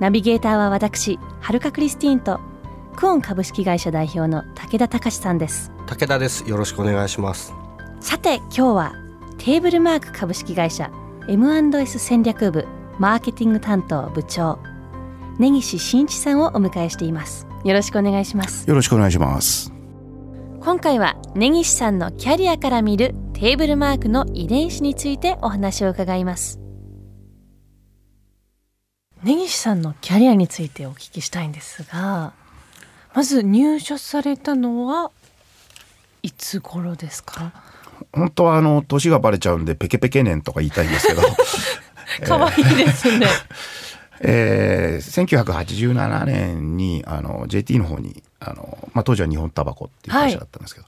ナビゲーターは私はるかクリスティーンとクオン株式会社代表の武田隆さんです。武田です。よろしくお願いします。さて今日はテーブルマーク株式会社 M&S 戦略部マーケティング担当部長根岸真一さんをお迎えしています。よろしくお願いします。よろしくお願いします。今回は根岸さんのキャリアから見るテーブルマークの遺伝子についてお話を伺います根岸さんのキャリアについてお聞きしたいんですがまず入社されたのはいつ頃ですか？本当はあの年がバレちゃうんでペケペケ年とか言いたいんですけど、可愛いですね、えー、1987年にあの JT の方にあの、まあ、当時は日本タバコっていう会社だったんですけど、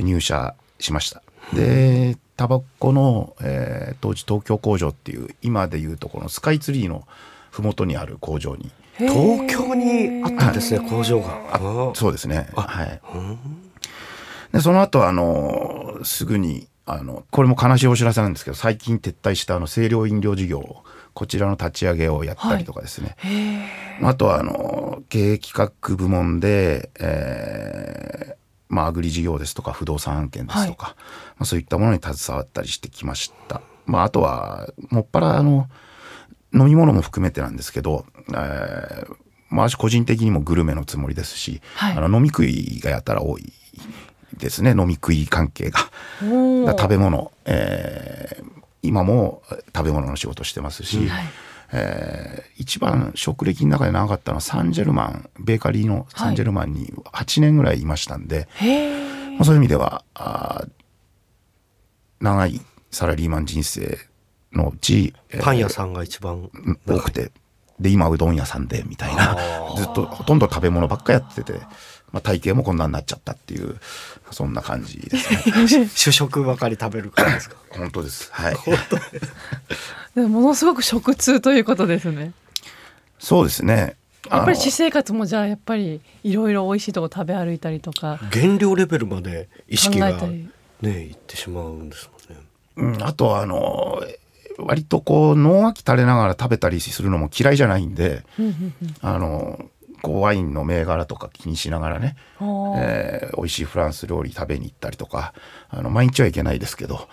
入社しました。でタバコの、えー当時東京工場っていう今でいうとこのスカイツリーの麓にある工場に東京にあったんですね工場があそうですね。はい。で、その後、あの、すぐに、あの、これも悲しいお知らせなんですけど、最近撤退したあの、清涼飲料事業、こちらの立ち上げをやったりとかですね。あとは、あの、経営企画部門で、えーまあ、アグリ事業ですとか、不動産案件ですとか、まあ、そういったものに携わったりしてきました。まあ、あとは、もっぱら、あの、飲み物も含めてなんですけど、えーまあ、私個人的にもグルメのつもりですし、はい。あの飲み食いがやたら多いですね。飲み食い関係が。食べ物、えー今も食べ物の仕事してますし、はい。えー一番職歴の中で長かったのはサンジェルマンベーカリーのサンジェルマンに8年ぐらいいましたんで、へー。まあそういう意味ではあー長いサラリーマン人生のうち、えーパン屋さんが一番うん多くて。で今うどん屋さんでみたいな。ずっとほとんど食べ物ばっかやってて、まあ、体型もこんなになっちゃったっていうそんな感じですね。主食ばかり食べるからですか？本当です。はい。でもものすごく食通ということですね。そうですね。やっぱり私生活もじゃあやっぱりいろいろ美味しいとこ食べ歩いたりとか。原料レベルまで意識がねいってしまうんですもんね。うん、あとはあの割とこう脳飽き垂れながら食べたりするのも嫌いじゃないんであのこうワインの銘柄とか気にしながらね、えー美味しいフランス料理食べに行ったりとかあの毎日はいけないですけど、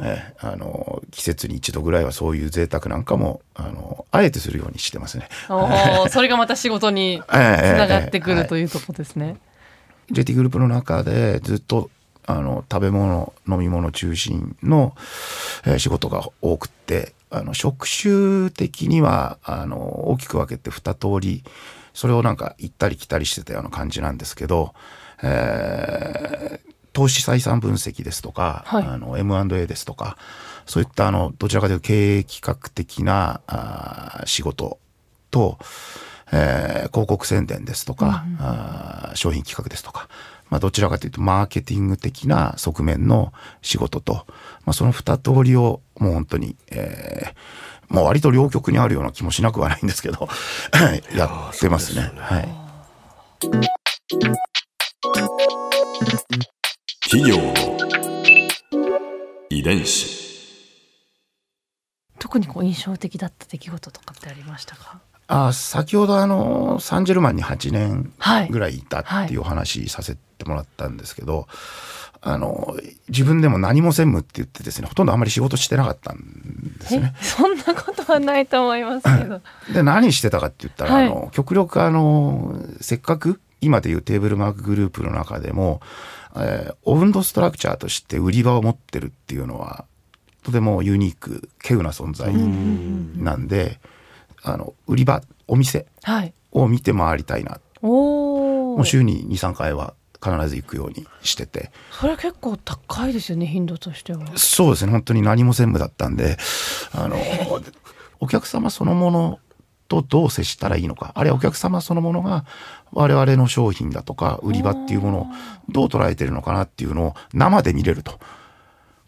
えーあの季節に一度ぐらいはそういう贅沢なんかもあのあえてするようにしてますね。それがまた仕事につながってくるというところですね。JT グループの中でずっとあの食べ物飲み物中心の、えー仕事が多くってあの職種的にはあの大きく分けて2通りそれをなんか行ったり来たりしてたような感じなんですけど、えー投資採算分析ですとか、はい。あの M&A ですとかそういったあのどちらかというと経営企画的なあー仕事と、えー広告宣伝ですとか、あー商品企画ですとか、まあ、どちらかというとマーケティング的な側面の仕事と、まあ、その二通りをもう本当に、えーもう割と両極にあるような気もしなくはないんですけど やってますね。はい企業の遺伝子特にこう印象的だった出来事とかってありましたか？あ先ほどあのサンジェルマンに8年はいぐらいいたっていうお話させてもらったんですけど、あの自分でも何も専務って言ってですねほとんどあんまり仕事してなかったんですえね。そんなことはないと思いますけど。で何してたかって言ったら、はいあの極力あのせっかく今でいうテーブルマークグループの中でも、えーオウンドストラクチャーとして売り場を持ってるっていうのはとてもユニーク稀有な存在なんで、あの売り場お店はい。を見て回りたいなおおもう。週に23回は必ず行くようにしててそれ結構高いですよね頻度としては。そうですね本当に何も専務だったんであのお客様そのものとどう接したらいいのかあるいはお客様そのものが我々の商品だとか売り場っていうものをどう捉えてるのかなっていうのを生で見れると。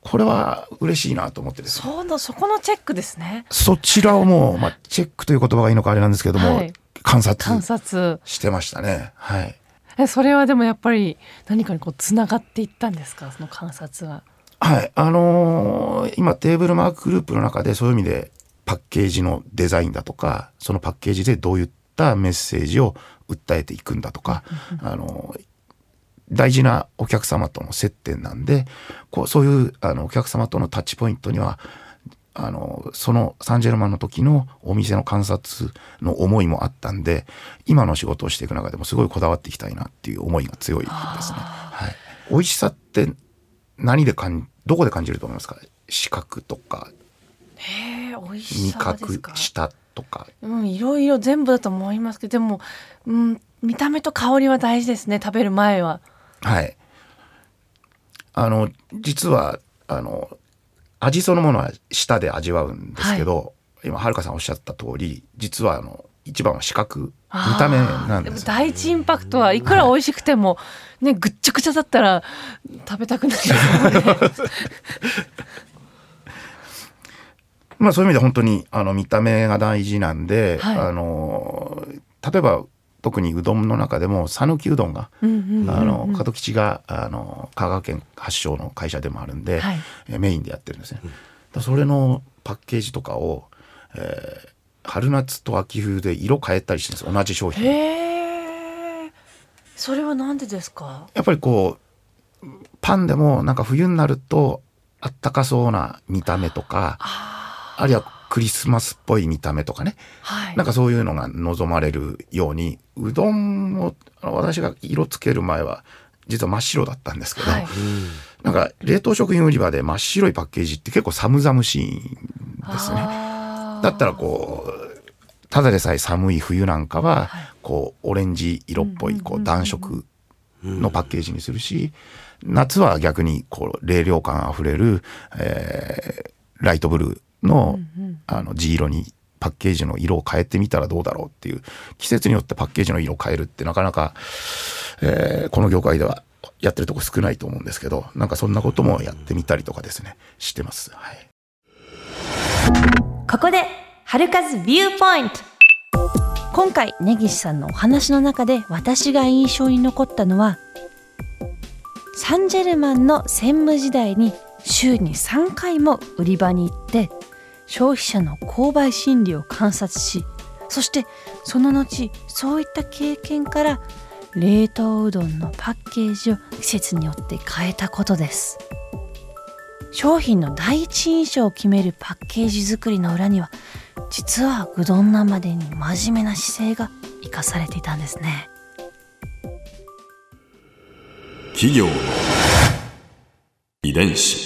これは嬉しいなと思ってですね。そうだ、そこのチェックですね。そちらをもう、まあ、チェックという言葉がいいのかあれなんですけども、はい、観察。観察。してましたね。はい。え、それはでもやっぱり何かにこう繋がっていったんですか、その観察は。はい。あのー、今テーブルマークグループの中でそういう意味でパッケージのデザインだとか、そのパッケージでどういったメッセージを訴えていくんだとか、あのー、大事なお客様との接点なんでこうそういうあのお客様とのタッチポイントにはあのそのサンジェルマンの時のお店の観察の思いもあったんで今の仕事をしていく中でもすごいこだわっていきたいなっていう思いが強いですね。はい、美味しさって何でかんどこで感じると思いますか？視覚とか。味覚舌とか、うん、いろいろ全部だと思いますけどでも、うん、見た目と香りは大事ですね食べる前は。はい。あの、実は、あの、味そのものは舌で味わうんですけど、はい、今、はるかさんおっしゃった通り、実は、あの、一番は視覚、見た目なんです、ね、第一インパクトはいくら美味しくても、はい、ね、ぐっちゃぐちゃだったら食べたくないですよね。まあそういう意味で本当にあの見た目が大事なんで、はい、あの例えば特にうどんの中でも讃岐うどんが、あの門吉があの香川県発祥の会社でもあるんで、はい、えメインでやってるんですね。それのパッケージとかを、えー、春夏と秋冬で色変えたりしてるんです。同じ商品。へそれはなんでですか？やっぱりこうパンでもなんか冬になるとあったかそうな見た目とかあるいはクリスマスっぽい見た目とかね、はい、なんかそういうのが望まれるようにうどんを私が色つける前は実は真っ白だったんですけど、はい、なんか冷凍食品売り場で真っ白いパッケージって結構寒々しいんですね。だったらこうただでさえ寒い冬なんかは、こうオレンジ色っぽいこう暖色のパッケージにするし、夏は逆にこう冷涼感あふれる、えー、ライトブルーの,、あの地色にパッケージの色を変えてみたらどうだろうっていう季節によってパッケージの色を変えるってなかなか、えー、この業界ではやってるとこ少ないと思うんですけどなんかそんなこともやってみたりとかですねしてます。はい、ここで春風ビューポイント。今回根岸さんのお話の中で私が印象に残ったのはサンジェルマンの専務時代に週に3回も売り場に行って消費者の購買心理を観察しそしてその後そういった経験から冷凍うどんのパッケージを季節によって変えたことです。商品の第一印象を決めるパッケージ作りの裏には実はうどん生でに真面目な姿勢が生かされていたんですね。企業の遺伝子。